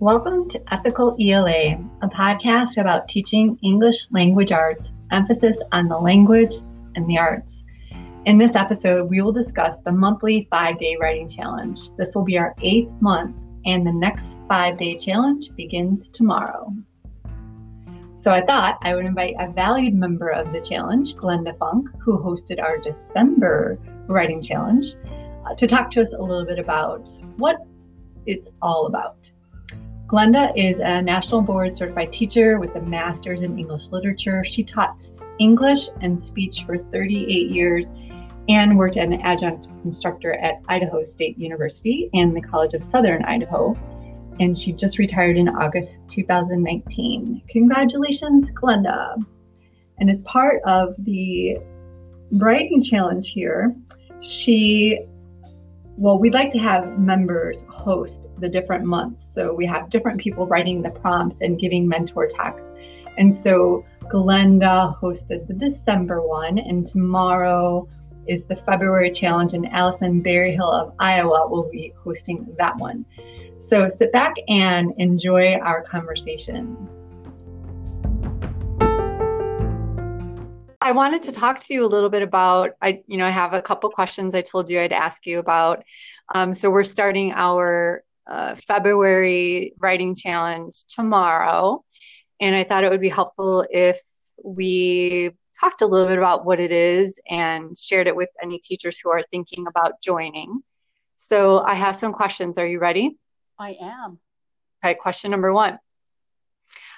Welcome to Ethical ELA, a podcast about teaching English language arts, emphasis on the language and the arts. In this episode, we will discuss the monthly five day writing challenge. This will be our eighth month, and the next five day challenge begins tomorrow. So I thought I would invite a valued member of the challenge, Glenda Funk, who hosted our December writing challenge, uh, to talk to us a little bit about what it's all about. Glenda is a national board certified teacher with a master's in English literature. She taught English and speech for 38 years and worked as an adjunct instructor at Idaho State University and the College of Southern Idaho. And she just retired in August 2019. Congratulations, Glenda. And as part of the writing challenge here, she well, we'd like to have members host the different months. So we have different people writing the prompts and giving mentor talks. And so Glenda hosted the December one, and tomorrow is the February challenge, and Allison Berryhill of Iowa will be hosting that one. So sit back and enjoy our conversation. I wanted to talk to you a little bit about I you know I have a couple questions I told you I'd ask you about. Um, so we're starting our uh, February writing challenge tomorrow, and I thought it would be helpful if we talked a little bit about what it is and shared it with any teachers who are thinking about joining. So I have some questions. Are you ready? I am. Okay, question number one.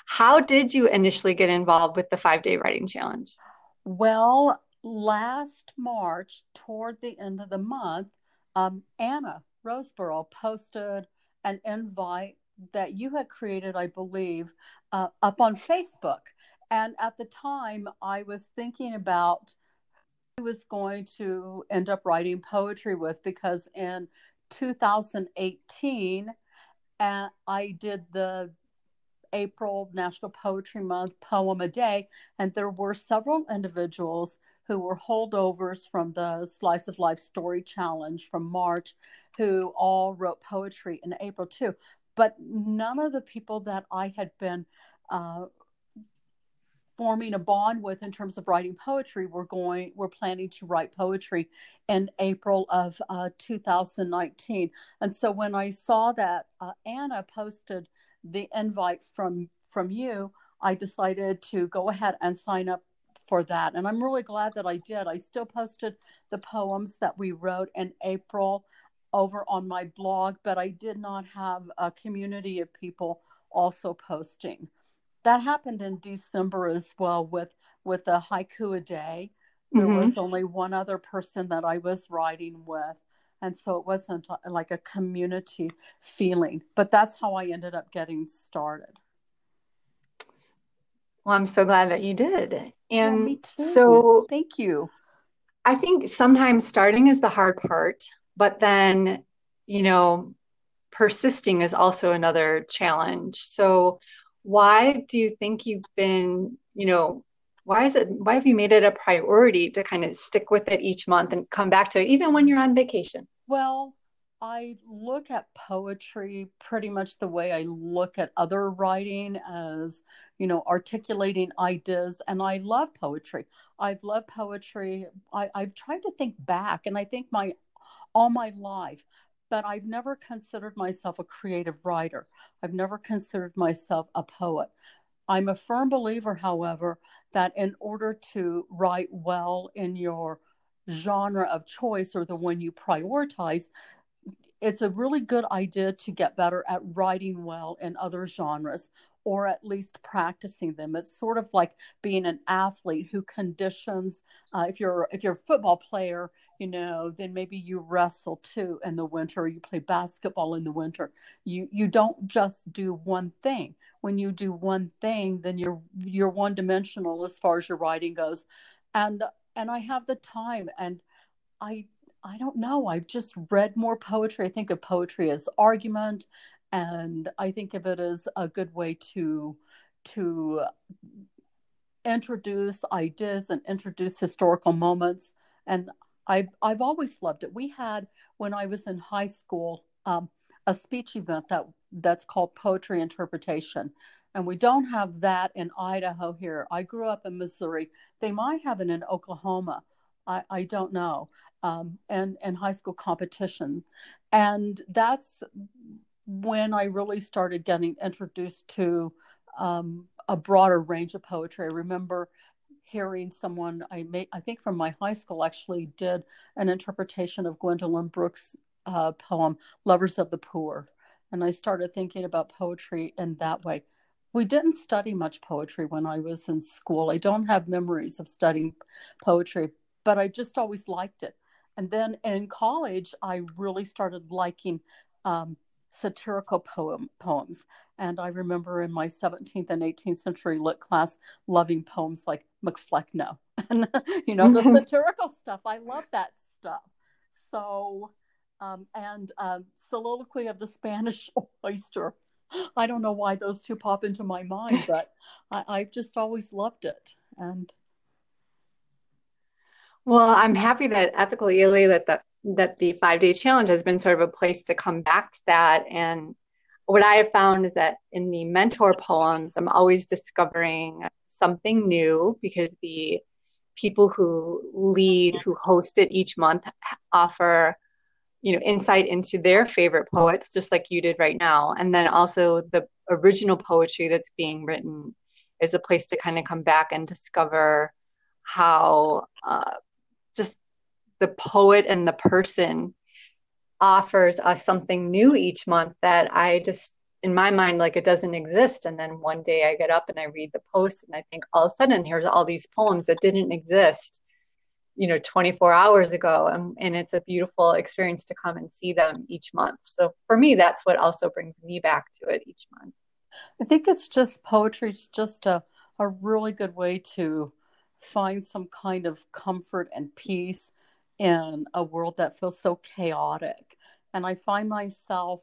How did you initially get involved with the five day writing challenge? Well, last March, toward the end of the month, um, Anna Roseboro posted an invite that you had created, I believe, uh, up on Facebook. And at the time, I was thinking about who I was going to end up writing poetry with because in 2018, uh, I did the April National Poetry Month poem a day, and there were several individuals who were holdovers from the Slice of Life Story Challenge from March who all wrote poetry in April too. But none of the people that I had been uh, forming a bond with in terms of writing poetry were going were planning to write poetry in April of uh, 2019. And so when I saw that uh, Anna posted the invite from from you, I decided to go ahead and sign up for that. And I'm really glad that I did. I still posted the poems that we wrote in April over on my blog, but I did not have a community of people also posting. That happened in December as well with with a haiku a day. There mm-hmm. was only one other person that I was writing with and so it wasn't like a community feeling but that's how i ended up getting started. Well i'm so glad that you did. And yeah, so thank you. I think sometimes starting is the hard part but then you know persisting is also another challenge. So why do you think you've been you know why is it why have you made it a priority to kind of stick with it each month and come back to it even when you're on vacation well i look at poetry pretty much the way i look at other writing as you know articulating ideas and i love poetry i've loved poetry I, i've tried to think back and i think my all my life but I've never considered myself a creative writer. I've never considered myself a poet. I'm a firm believer, however, that in order to write well in your genre of choice or the one you prioritize, it's a really good idea to get better at writing well in other genres or at least practicing them. It's sort of like being an athlete who conditions. Uh, if you're if you're a football player, you know, then maybe you wrestle too in the winter. or you play basketball in the winter. You you don't just do one thing. When you do one thing, then you're you're one dimensional as far as your writing goes, and and I have the time and I I don't know. I've just read more poetry. I think of poetry as argument and I think of it as a good way to to introduce ideas and introduce historical moments. And I've I've always loved it. We had when I was in high school um, a speech event that that's called poetry interpretation. And we don't have that in Idaho here. I grew up in Missouri. They might have it in Oklahoma. I, I don't know. Um, and, and high school competition. And that's when I really started getting introduced to um, a broader range of poetry. I remember hearing someone I made, I think from my high school, actually did an interpretation of Gwendolyn Brooks' uh, poem "Lovers of the Poor," and I started thinking about poetry in that way. We didn't study much poetry when I was in school. I don't have memories of studying poetry, but I just always liked it. And then in college, I really started liking um, satirical poem poems. And I remember in my 17th and 18th century lit class loving poems like Mac Flecknoe and you know the satirical stuff. I love that stuff. So um, and um, soliloquy of the Spanish Cloister. I don't know why those two pop into my mind, but I, I've just always loved it. And well, I'm happy that ethical ELA that the that the five day challenge has been sort of a place to come back to that. And what I have found is that in the mentor poems, I'm always discovering something new because the people who lead, who host it each month, offer you know insight into their favorite poets just like you did right now and then also the original poetry that's being written is a place to kind of come back and discover how uh, the poet and the person offers us something new each month that I just in my mind like it doesn't exist. And then one day I get up and I read the post and I think all of a sudden here's all these poems that didn't exist you know 24 hours ago. And, and it's a beautiful experience to come and see them each month. So for me that's what also brings me back to it each month. I think it's just poetry is just a, a really good way to find some kind of comfort and peace in a world that feels so chaotic. And I find myself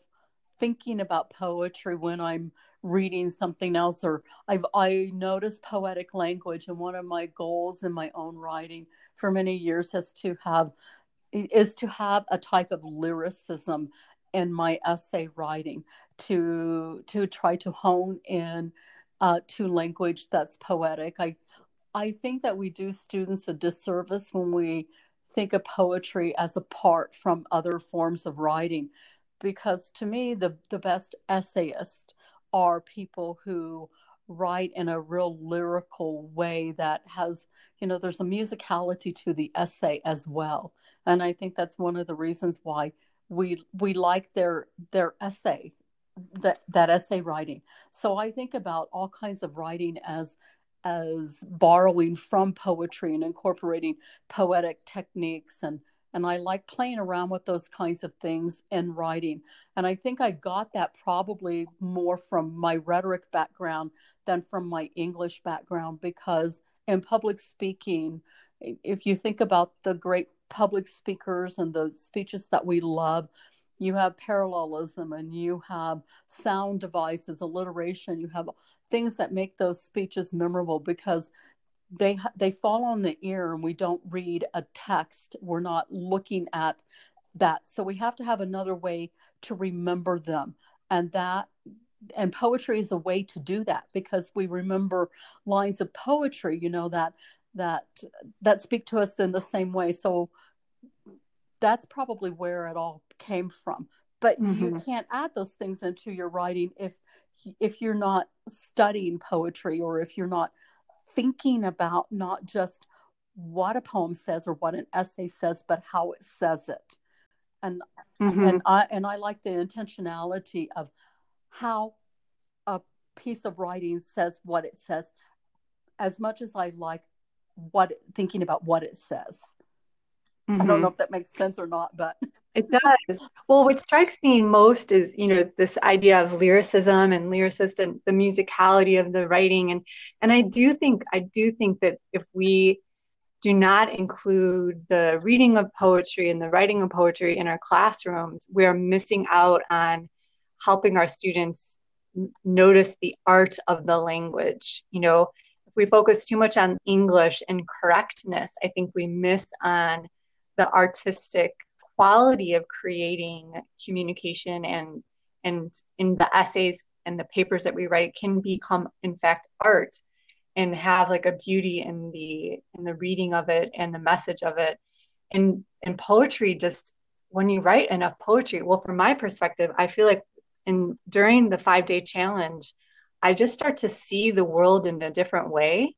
thinking about poetry when I'm reading something else or I've I notice poetic language and one of my goals in my own writing for many years has to have is to have a type of lyricism in my essay writing to to try to hone in uh, to language that's poetic. I I think that we do students a disservice when we think of poetry as apart from other forms of writing because to me the the best essayists are people who write in a real lyrical way that has you know there's a musicality to the essay as well. And i think that's one of the reasons why we we like their their essay that that essay writing. So i think about all kinds of writing as as borrowing from poetry and incorporating poetic techniques and and I like playing around with those kinds of things in writing. And I think I got that probably more from my rhetoric background than from my English background because in public speaking, if you think about the great public speakers and the speeches that we love, you have parallelism and you have sound devices, alliteration, you have things that make those speeches memorable because they they fall on the ear and we don't read a text. We're not looking at that. So we have to have another way to remember them. And that and poetry is a way to do that because we remember lines of poetry you know that that that speak to us in the same way. So that's probably where it all came from. But mm-hmm. you can't add those things into your writing if if you're not studying poetry or if you're not thinking about not just what a poem says or what an essay says but how it says it and mm-hmm. and i and i like the intentionality of how a piece of writing says what it says as much as i like what thinking about what it says mm-hmm. i don't mm-hmm. know if that makes sense or not but it does. Well, what strikes me most is, you know, this idea of lyricism and lyricist and the musicality of the writing. And and I do think I do think that if we do not include the reading of poetry and the writing of poetry in our classrooms, we are missing out on helping our students notice the art of the language. You know, if we focus too much on English and correctness, I think we miss on the artistic quality of creating communication and and in the essays and the papers that we write can become in fact art and have like a beauty in the in the reading of it and the message of it. And and poetry just when you write enough poetry well from my perspective i feel like in during the five day challenge i just start to see the world in a different way.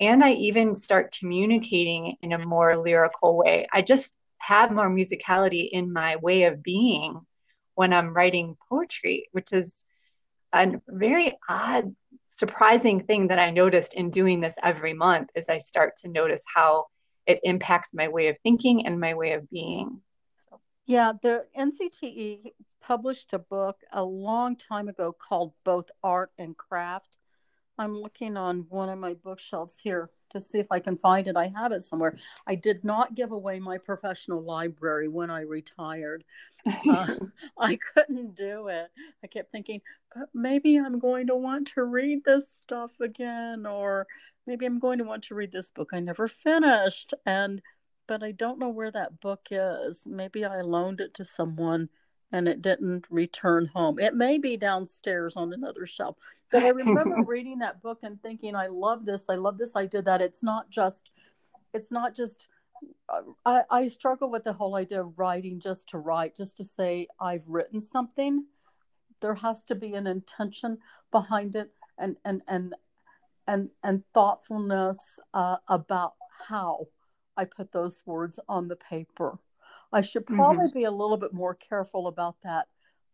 And i even start communicating in a more lyrical way. I just have more musicality in my way of being when i'm writing poetry which is a very odd surprising thing that i noticed in doing this every month is i start to notice how it impacts my way of thinking and my way of being so. yeah the ncte published a book a long time ago called both art and craft i'm looking on one of my bookshelves here to see if I can find it. I have it somewhere. I did not give away my professional library when I retired. Uh, I couldn't do it. I kept thinking, but maybe I'm going to want to read this stuff again, or maybe I'm going to want to read this book I never finished. And but I don't know where that book is. Maybe I loaned it to someone and it didn't return home. It may be downstairs on another shelf. But I remember reading that book and thinking, I love this. I love this idea that it's not just, it's not just, uh, I, I struggle with the whole idea of writing just to write, just to say I've written something. There has to be an intention behind it and, and, and, and, and thoughtfulness uh, about how I put those words on the paper I should probably mm-hmm. be a little bit more careful about that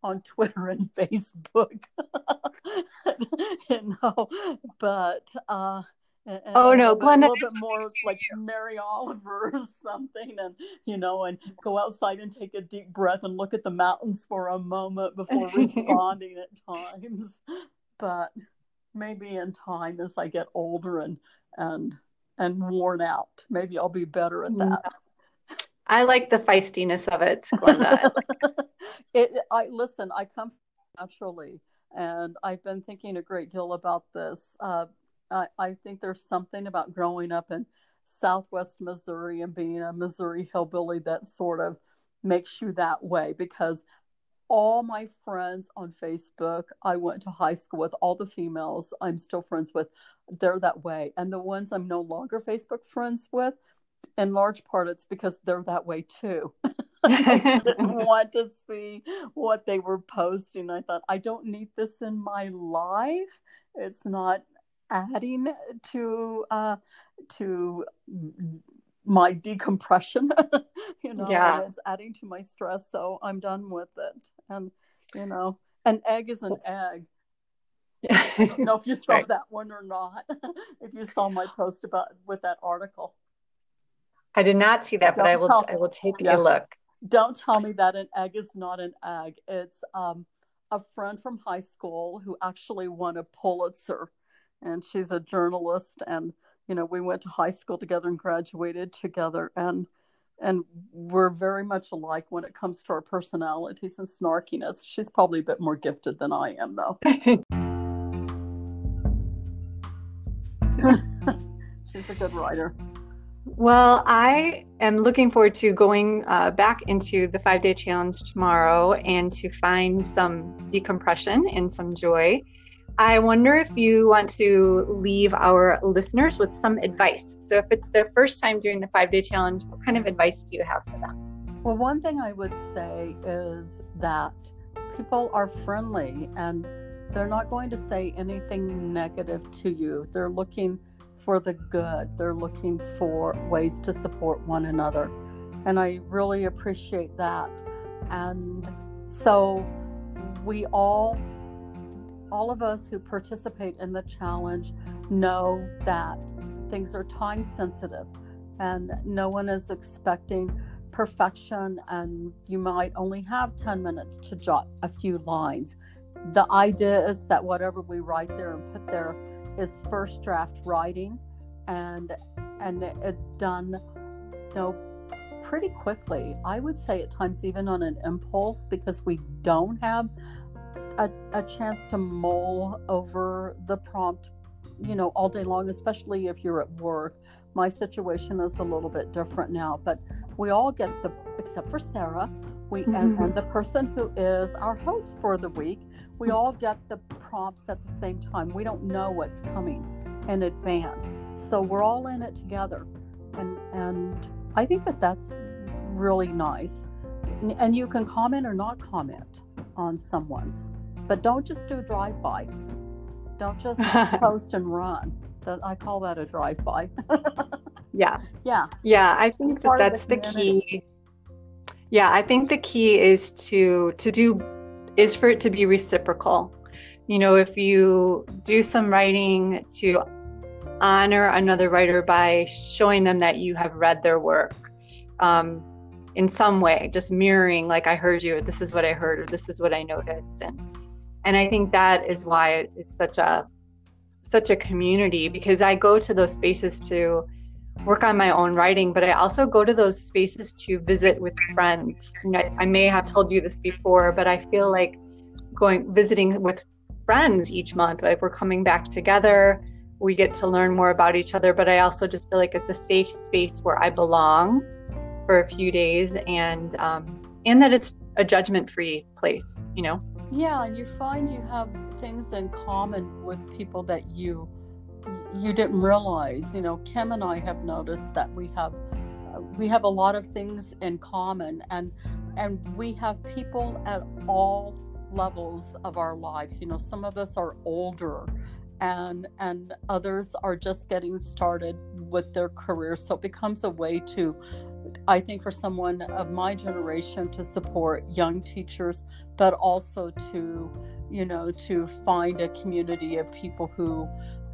on Twitter and Facebook. you know, but uh and, oh no, Glenda, a little bit more like Mary Oliver or something, and you know, and go outside and take a deep breath and look at the mountains for a moment before responding at times. But maybe in time, as I get older and and and worn out, maybe I'll be better at that. I like the feistiness of it, Glenda. it, I listen. I come naturally, and I've been thinking a great deal about this. Uh, I, I think there's something about growing up in Southwest Missouri and being a Missouri hillbilly that sort of makes you that way because all my friends on Facebook, I went to high school with, all the females I'm still friends with, they're that way. And the ones I'm no longer Facebook friends with, in large part it's because they're that way too. I didn't want to see what they were posting. I thought I don't need this in my life. It's not adding to uh, to my decompression. you know, yeah. it's adding to my stress. So I'm done with it. And you know, an egg is an egg. I don't know if you saw right. that one or not. if you saw my post about with that article. I did not see that, but I will. I will take yeah. a look. Don't tell me that an egg is not an egg. It's um, a friend from high school who actually won a Pulitzer, and she's a journalist. And you know, we went to high school together and graduated together, and and we're very much alike when it comes to our personalities and snarkiness. She's probably a bit more gifted than I am, though. she's a good writer. Well, I am looking forward to going uh, back into the five day challenge tomorrow and to find some decompression and some joy. I wonder if you want to leave our listeners with some advice. So, if it's their first time doing the five day challenge, what kind of advice do you have for them? Well, one thing I would say is that people are friendly and they're not going to say anything negative to you. They're looking for the good. They're looking for ways to support one another. And I really appreciate that. And so we all, all of us who participate in the challenge, know that things are time sensitive and no one is expecting perfection and you might only have 10 minutes to jot a few lines. The idea is that whatever we write there and put there is first draft writing and and it's done you know pretty quickly i would say at times even on an impulse because we don't have a, a chance to mull over the prompt you know all day long especially if you're at work my situation is a little bit different now but we all get the except for sarah We mm-hmm. and, and the person who is our host for the week, we all get the prompts at the same time. We don't know what's coming in advance, so we're all in it together, and and I think that that's really nice. And, and you can comment or not comment on someone's, but don't just do a drive by. Don't just post and run. I call that a drive by. yeah. Yeah. Yeah. I think that that's the, the key. Yeah. I think the key is to, to do, is for it to be reciprocal. You know, if you do some writing to honor another writer by showing them that you have read their work um, in some way, just mirroring, like I heard you, this is what I heard, or this is what I noticed. And and I think that is why it's such a such a community because I go to those spaces to work on my own writing, but I also go to those spaces to visit with friends. Know, I, I may have told you this before, but I feel like going visiting with friends each month. Like we're coming back together, we get to learn more about each other, but I also just feel like it's a safe space where I belong for a few days and um, and that it's a judgment free place, you know. Yeah, and you find you have things in common with people that you you didn't realize. You know, Kim and I have noticed that we have uh, we have a lot of things in common, and and we have people at all levels of our lives. You know, some of us are older and and others are just getting started with their career so it becomes a way to I think for someone of my generation to support young teachers, but also to, you know, to find a community of people who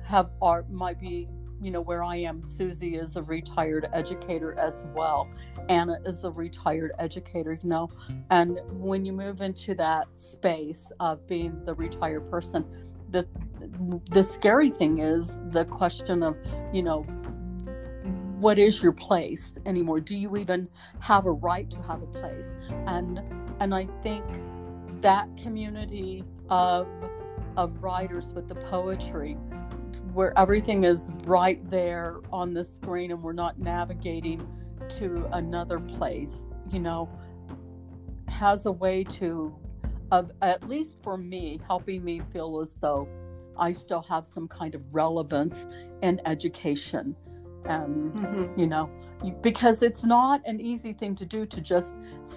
have art might be, you know, where I am. Susie is a retired educator as well. Anna is a retired educator, you know. And when you move into that space of being the retired person, the the scary thing is the question of, you know, what is your place anymore do you even have a right to have a place and and i think that community of of writers with the poetry where everything is right there on the screen and we're not navigating to another place you know has a way to of at least for me helping me feel as though i still have some kind of relevance in education and mm-hmm. you know because it's not an easy thing to do to just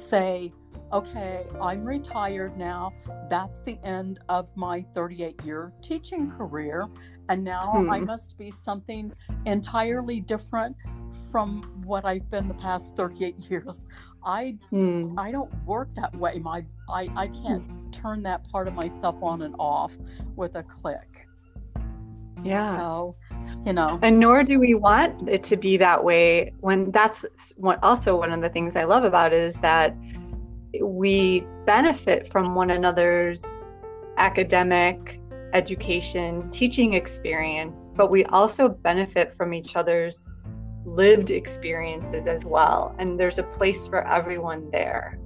say okay i'm retired now that's the end of my 38 year teaching career and now hmm. i must be something entirely different from what i've been the past 38 years i hmm. i don't work that way my i i can't hmm. turn that part of myself on and off with a click yeah so you know and nor do we want it to be that way when that's what also one of the things i love about it is that we benefit from one another's academic education teaching experience but we also benefit from each other's lived experiences as well and there's a place for everyone there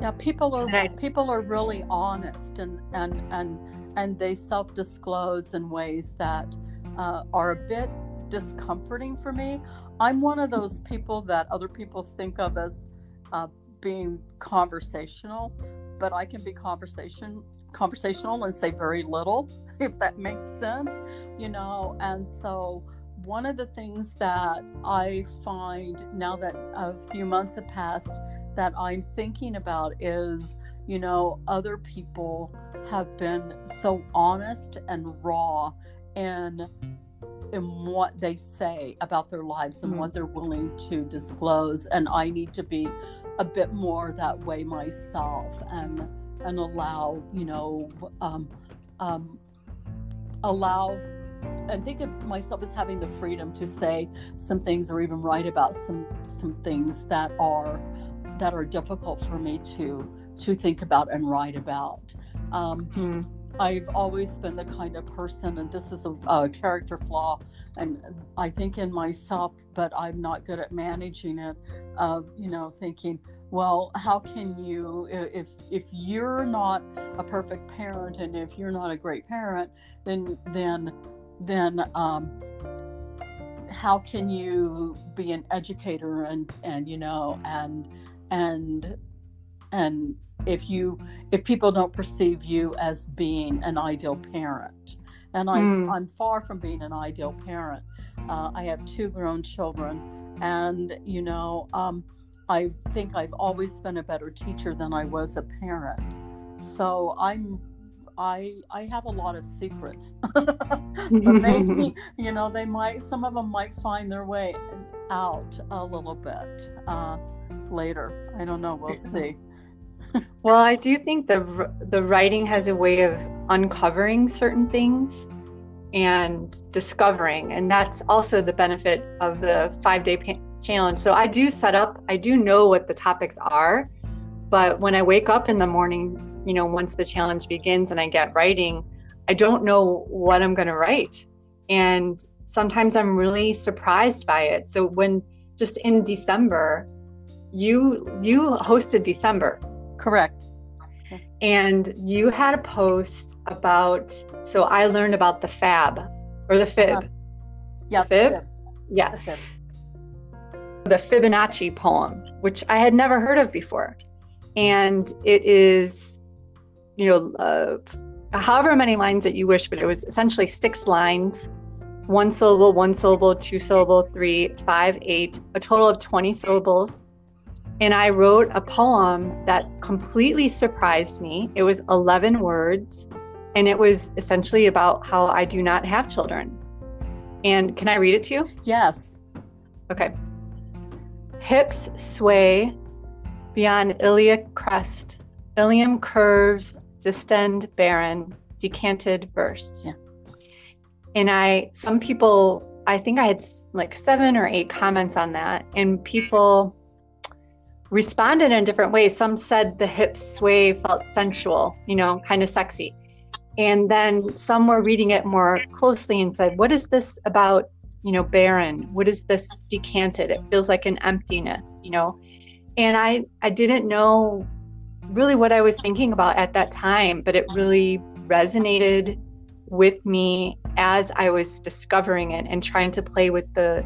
yeah people are I, people are really honest and and and and they self-disclose in ways that uh, are a bit discomforting for me. I'm one of those people that other people think of as uh, being conversational, but I can be conversation conversational and say very little, if that makes sense, you know. And so, one of the things that I find now that a few months have passed that I'm thinking about is, you know, other people have been so honest and raw in in what they say about their lives and mm-hmm. what they're willing to disclose and i need to be a bit more that way myself and and allow you know um, um, allow and think of myself as having the freedom to say some things or even write about some some things that are that are difficult for me to to think about and write about um, mm-hmm I've always been the kind of person, and this is a, a, character flaw, and I think in myself, but I'm not good at managing it. Of you know, thinking, well, how can you, if if you're not a perfect parent, and if you're not a great parent, then then then um, how can you be an educator and and you know and and and if you if people don't perceive you as being an ideal parent and I, mm. i'm far from being an ideal parent uh, i have two grown children and you know um, i think i've always been a better teacher than i was a parent so i'm I I have a lot of secrets, but maybe you know they might some of them might find their way out a little bit uh, later. I don't know. We'll see. well, I do think the the writing has a way of uncovering certain things and discovering, and that's also the benefit of the five day pa- challenge. So I do set up. I do know what the topics are, but when I wake up in the morning, you know, once the challenge begins and I get writing, I don't know what I'm going to write, and sometimes I'm really surprised by it. So when just in December, you you hosted December Correct. And you had a post about, so I learned about the fab or the fib. Uh, yeah. Fib? fib. Yeah. The, fib. The Fibonacci poem, which I had never heard of before. And it is, you know, uh, however many lines that you wish, but it was essentially six lines one syllable, one syllable, two syllable, three, five, eight, a total of 20 syllables. And I wrote a poem that completely surprised me. It was 11 words, and it was essentially about how I do not have children. And can I read it to you? Yes. Okay. Hips sway beyond iliac crest, ilium curves, distend barren, decanted verse. Yeah. And I, some people, I think I had like seven or eight comments on that, and people responded in different ways. Some said the hips sway felt sensual, you know, kind of sexy. And then some were reading it more closely and said, What is this about, you know, barren? What is this decanted? It feels like an emptiness, you know? And I, I didn't know really what I was thinking about at that time, but it really resonated with me as I was discovering it and trying to play with the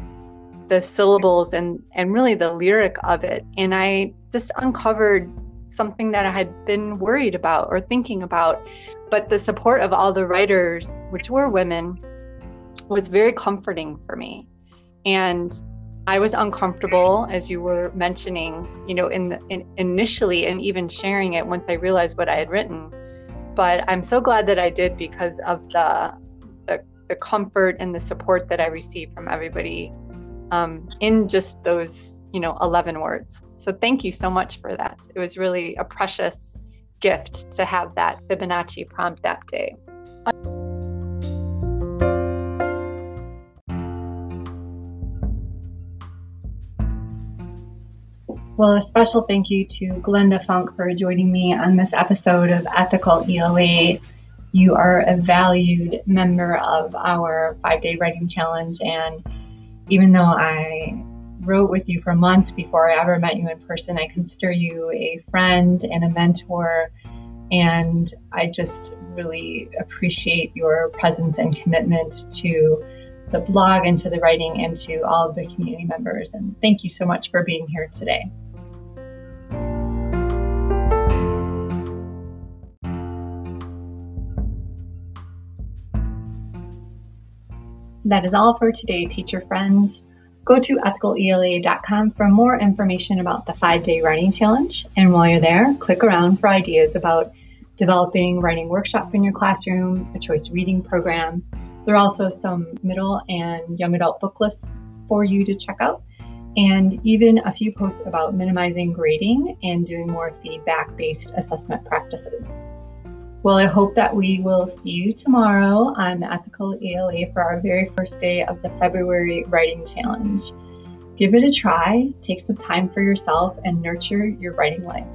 the syllables and and really the lyric of it and i just uncovered something that i had been worried about or thinking about but the support of all the writers which were women was very comforting for me and i was uncomfortable as you were mentioning you know in, the, in initially and even sharing it once i realized what i had written but i'm so glad that i did because of the the, the comfort and the support that i received from everybody um, in just those, you know, 11 words. So thank you so much for that. It was really a precious gift to have that Fibonacci prompt that day. Well, a special thank you to Glenda Funk for joining me on this episode of Ethical ELA. You are a valued member of our five day writing challenge, and even though I wrote with you for months before I ever met you in person, I consider you a friend and a mentor. And I just really appreciate your presence and commitment to the blog and to the writing and to all of the community members. And thank you so much for being here today. That is all for today, teacher friends. Go to ethicalela.com for more information about the five day writing challenge. And while you're there, click around for ideas about developing writing workshop in your classroom, a choice reading program. There are also some middle and young adult book lists for you to check out, and even a few posts about minimizing grading and doing more feedback based assessment practices. Well, I hope that we will see you tomorrow on Ethical ELA for our very first day of the February Writing Challenge. Give it a try, take some time for yourself, and nurture your writing life.